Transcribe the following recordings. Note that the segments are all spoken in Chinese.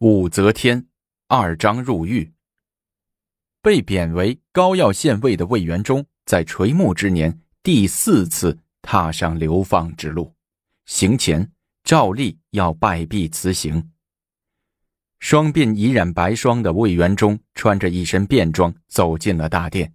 武则天二章入狱。被贬为高要县尉的魏元忠，在垂暮之年第四次踏上流放之路，行前照例要拜毙辞行。双鬓已染白霜的魏元忠，穿着一身便装走进了大殿。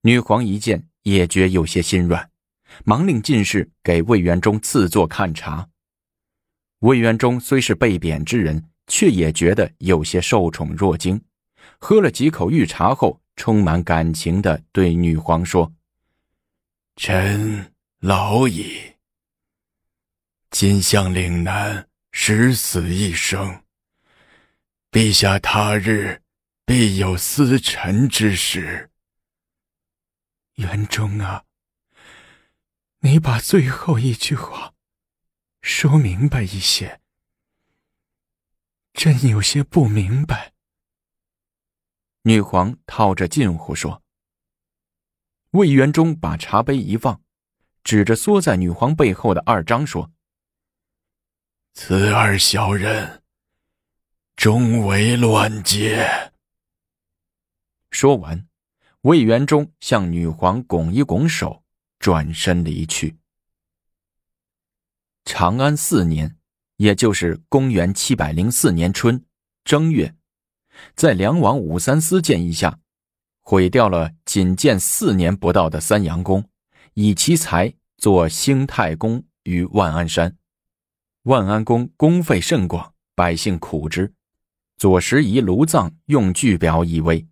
女皇一见，也觉有些心软，忙令进士给魏元忠赐座看茶。魏元忠虽是被贬之人。却也觉得有些受宠若惊，喝了几口御茶后，充满感情的对女皇说：“臣老矣，今向岭南，十死一生。陛下他日必有思臣之时。元忠啊，你把最后一句话说明白一些。”朕有些不明白。女皇套着近乎说：“魏元忠把茶杯一放，指着缩在女皇背后的二张说：‘此二小人，终为乱阶。’说完，魏元忠向女皇拱一拱手，转身离去。长安四年。”也就是公元七百零四年春正月，在梁王武三思建议下，毁掉了仅建四年不到的三阳宫，以其财作兴泰宫于万安山。万安宫宫费甚广，百姓苦之。左拾遗炉葬用具表以为，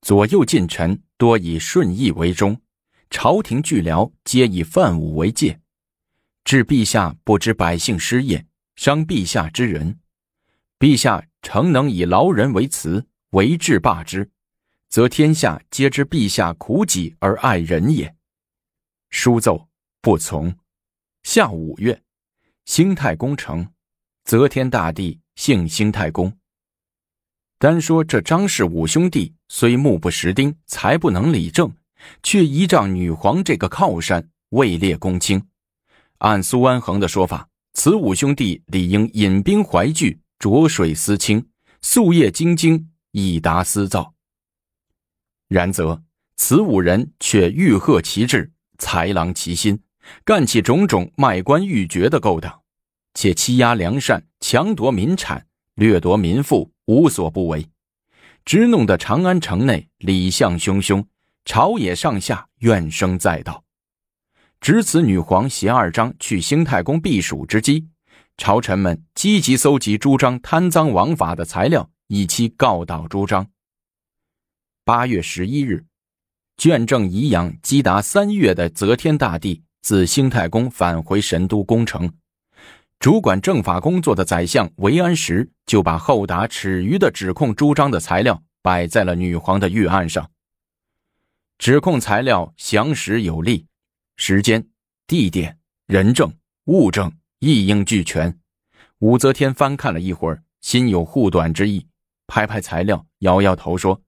左右近臣多以顺义为忠，朝廷巨僚皆以范武为戒。致陛下不知百姓失业，伤陛下之人。陛下诚能以劳人为辞，为治罢之，则天下皆知陛下苦己而爱人也。书奏不从。下五月，兴太宫成，则天大帝幸兴太宫。单说这张氏五兄弟虽目不识丁，才不能理政，却依仗女皇这个靠山，位列公卿。按苏安恒的说法，此五兄弟理应引兵怀聚，浊水思清，夙夜精精，以达私造。然则此五人却欲贺其志，豺狼其心，干起种种卖官鬻爵的勾当，且欺压良善，强夺民产，掠夺民富，无所不为，直弄得长安城内礼相汹汹，朝野上下怨声载道。值此女皇携二章去兴太宫避暑之机，朝臣们积极搜集朱章贪赃枉法的材料，以期告倒朱章。八月十一日，卷正颐养积达三月的则天大帝自兴太宫返回神都宫城，主管政法工作的宰相韦安石就把厚达尺余的指控朱章的材料摆在了女皇的御案上。指控材料详实有力。时间、地点、人证、物证一应俱全。武则天翻看了一会儿，心有护短之意，拍拍材料，摇摇头说：“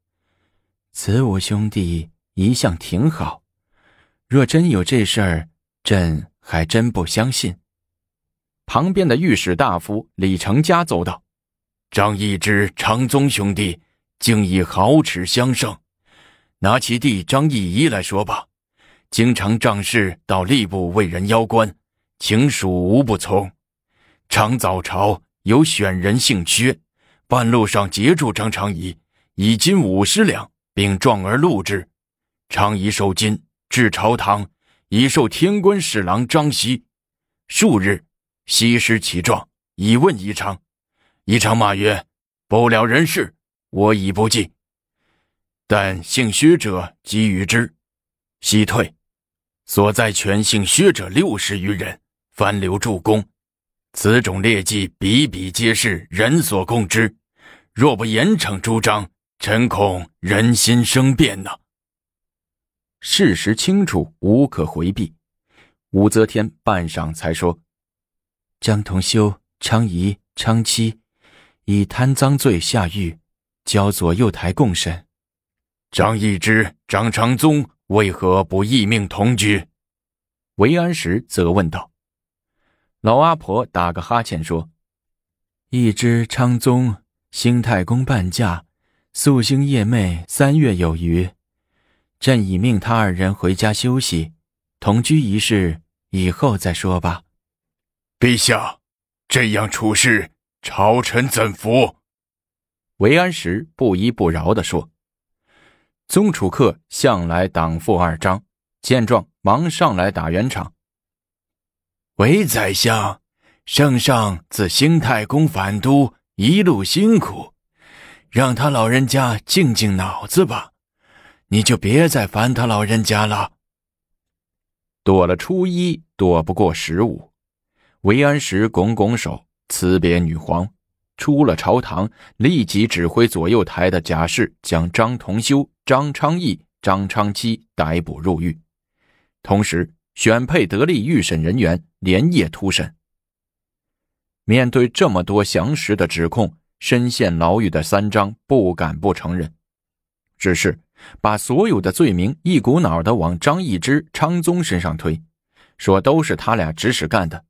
此五兄弟一向挺好，若真有这事儿，朕还真不相信。”旁边的御史大夫李成家奏道：“张易之、长宗兄弟竟以豪齿相胜，拿其弟张易一来说吧。”经常仗势到吏部为人邀官，请属无不从。常早朝有选人姓薛，半路上截住张长仪，以金五十两，并状而录之。长仪受金，至朝堂，已受天官侍郎张熙。数日，西施其状，以问宜昌。宜昌骂曰：“不了人事，我已不记。”但姓薛者即与之，西退。所在全姓薛者六十余人，翻流助攻，此种劣迹比比皆是，人所共知。若不严惩朱章，臣恐人心生变呐。事实清楚，无可回避。武则天半晌才说：“张同修、昌仪、昌期以贪赃罪下狱，交左右台共审。张易之、张长宗。”为何不一命同居？韦安石则问道。老阿婆打个哈欠说：“一知昌宗、兴太公半驾，素兴夜寐三月有余。朕已命他二人回家休息，同居一事以后再说吧。陛下，这样处事，朝臣怎服？韦安石不依不饶地说：“宗楚客向来党负二张，见状忙上来打圆场。韦宰相。”圣上自兴太公返都一路辛苦，让他老人家静静脑子吧，你就别再烦他老人家了。躲了初一，躲不过十五。韦安石拱拱手辞别女皇，出了朝堂，立即指挥左右台的甲士将张同修、张昌义、张昌期逮捕入狱，同时选配得力预审人员，连夜突审。面对这么多详实的指控，深陷牢狱的三张不敢不承认，只是把所有的罪名一股脑的往张易之、昌宗身上推，说都是他俩指使干的。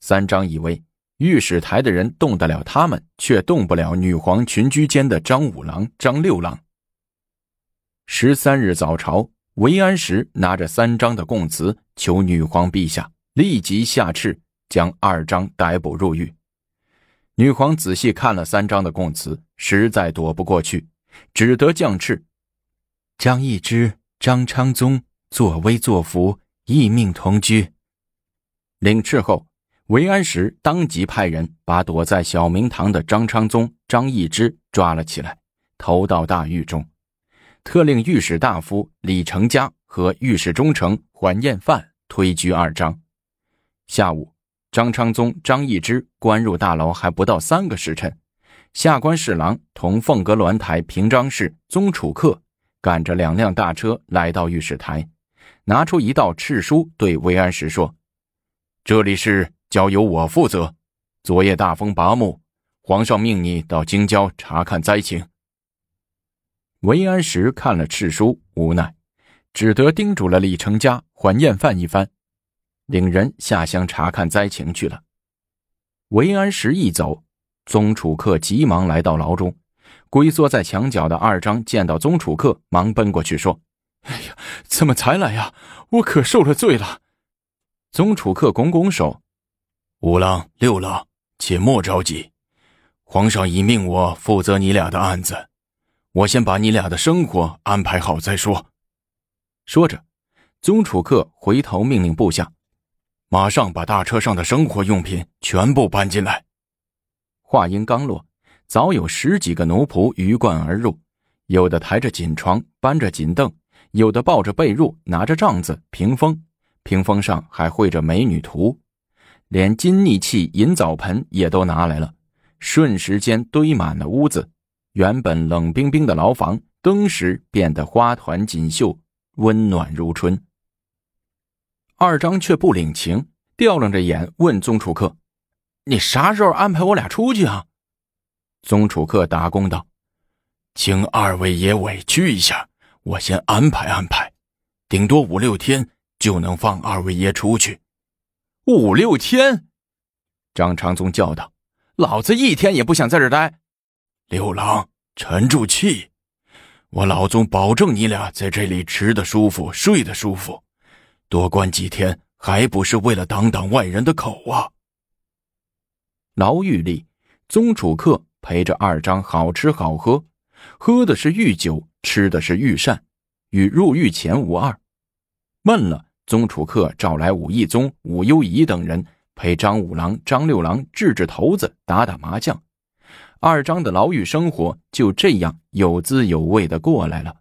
三张以为御史台的人动得了他们，却动不了女皇群居间的张五郎、张六郎。十三日早朝，韦安石拿着三张的供词，求女皇陛下立即下敕。将二张逮捕入狱。女皇仔细看了三张的供词，实在躲不过去，只得降敕：张易之、张昌宗作威作福，异命同居。领敕后，韦安石当即派人把躲在小明堂的张昌宗、张易之抓了起来，投到大狱中。特令御史大夫李成家和御史中丞桓彦范推居二章。下午。张昌宗、张易之关入大牢还不到三个时辰，下官侍郎同凤阁鸾台平章事宗楚客赶着两辆大车来到御史台，拿出一道敕书，对魏安石说：“这里是交由我负责。昨夜大风拔木，皇上命你到京郊查看灾情。”韦安石看了敕书，无奈，只得叮嘱了李成家、还宴饭一番。领人下乡查看灾情去了。韦安石一走，宗楚客急忙来到牢中，龟缩在墙角的二张见到宗楚客，忙奔过去说：“哎呀，怎么才来呀？我可受了罪了。”宗楚客拱拱手：“五郎、六郎，且莫着急，皇上已命我负责你俩的案子，我先把你俩的生活安排好再说。”说着，宗楚客回头命令部下。马上把大车上的生活用品全部搬进来。话音刚落，早有十几个奴仆鱼贯而入，有的抬着锦床，搬着锦凳，有的抱着被褥，拿着帐子、屏风，屏风上还绘着美女图，连金腻器、银澡盆也都拿来了，瞬时间堆满了屋子。原本冷冰冰的牢房，登时变得花团锦绣，温暖如春。二张却不领情，吊楞着眼问宗楚客：“你啥时候安排我俩出去啊？”宗楚客打工道：“请二位爷委屈一下，我先安排安排，顶多五六天就能放二位爷出去。”五六天，张长宗叫道：“老子一天也不想在这待。”六郎，沉住气，我老宗保证你俩在这里吃的舒服，睡得舒服。多关几天，还不是为了挡挡外人的口啊！牢狱里，宗楚客陪着二张好吃好喝，喝的是御酒，吃的是御膳，与入狱前无二。闷了，宗楚客找来武义宗、武攸宜等人，陪张五郎、张六郎治治头子，打打麻将。二张的牢狱生活就这样有滋有味的过来了。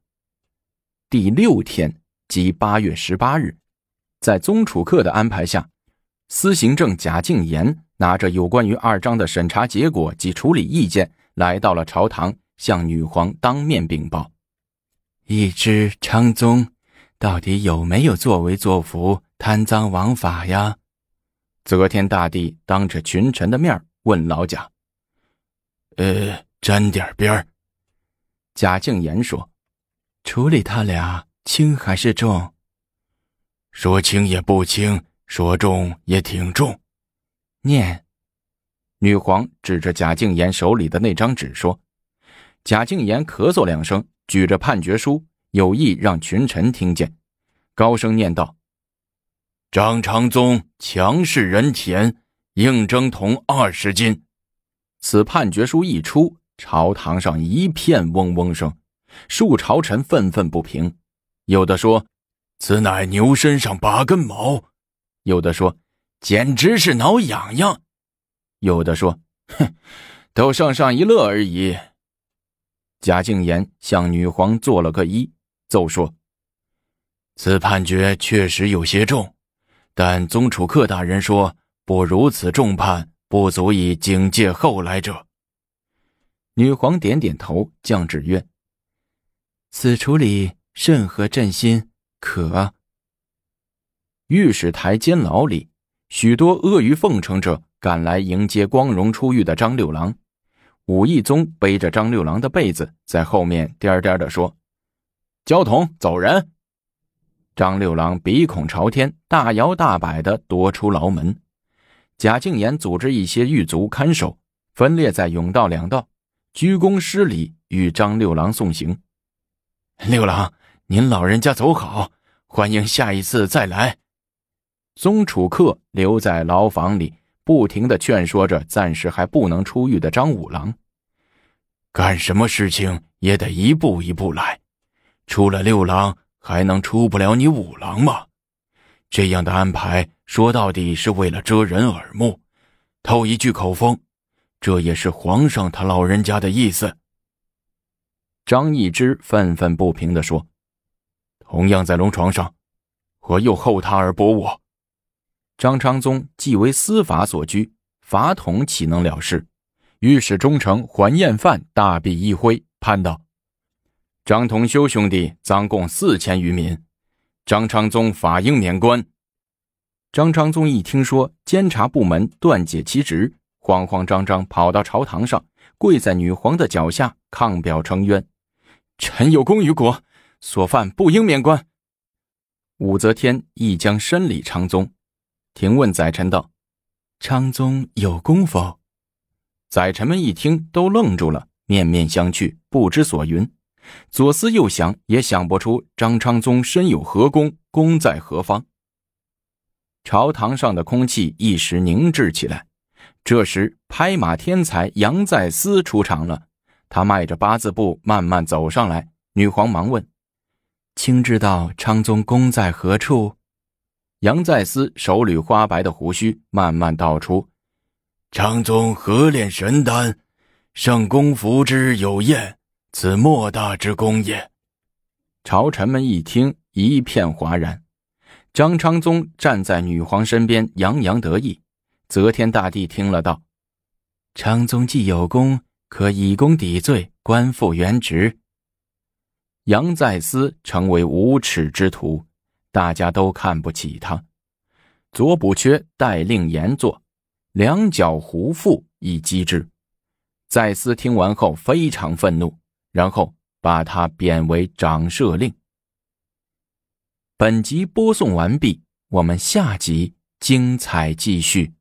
第六天，即八月十八日。在宗楚客的安排下，司行正贾敬言拿着有关于二章的审查结果及处理意见，来到了朝堂，向女皇当面禀报：一知昌宗到底有没有作威作福、贪赃枉法呀？则天大帝当着群臣的面问老贾：“呃，沾点边儿。”贾敬言说：“处理他俩轻还是重？”说轻也不轻，说重也挺重。念，女皇指着贾敬言手里的那张纸说：“贾敬言咳嗽两声，举着判决书，有意让群臣听见，高声念道：‘张长宗强势人前，应征铜二十斤。’此判决书一出，朝堂上一片嗡嗡声，数朝臣愤愤不平，有的说：‘此乃牛身上拔根毛’，有的说：‘简直是挠痒痒’。”有的说：“哼，都圣上一乐而已。”贾敬言向女皇做了个揖，奏说：“此判决确实有些重，但宗楚客大人说不如此重判，不足以警戒后来者。”女皇点点头，降旨曰：“此处理甚合朕心，可。”御史台监牢里，许多阿谀奉承者。赶来迎接光荣出狱的张六郎，武义宗背着张六郎的被子，在后面颠颠的说：“交童走人。”张六郎鼻孔朝天，大摇大摆的夺出牢门。贾敬言组织一些狱卒看守，分列在甬道两道，鞠躬施礼，与张六郎送行。六郎，您老人家走好，欢迎下一次再来。宗楚客留在牢房里。不停的劝说着暂时还不能出狱的张五郎，干什么事情也得一步一步来，出了六郎还能出不了你五郎吗？这样的安排说到底是为了遮人耳目，透一句口风，这也是皇上他老人家的意思。张易之愤愤不平地说：“同样在龙床上，何又厚他而薄我？”张昌宗既为司法所拘，法统岂能了事？御史中丞桓彦范大笔一挥，判道：“张同修兄弟赃共四千余民，张昌宗法应免官。”张昌宗一听说监察部门断解其职，慌慌张张跑到朝堂上，跪在女皇的脚下抗表称冤：“臣有功于国，所犯不应免官。”武则天亦将申理昌宗。停问宰臣道：“昌宗有功否？”宰臣们一听，都愣住了，面面相觑，不知所云。左思右想，也想不出张昌宗身有何功，功在何方。朝堂上的空气一时凝滞起来。这时，拍马天才杨再思出场了。他迈着八字步慢慢走上来。女皇忙问：“卿知道昌宗功在何处？”杨再思手捋花白的胡须，慢慢道出：“昌宗合炼神丹，圣公服之有验，此莫大之功也。”朝臣们一听，一片哗然。张昌宗站在女皇身边，洋洋得意。则天大帝听了道：“昌宗既有功，可以功抵罪，官复原职。”杨再思成为无耻之徒。大家都看不起他。左补缺代令严作，两脚胡父以击之。再思听完后非常愤怒，然后把他贬为长摄令。本集播送完毕，我们下集精彩继续。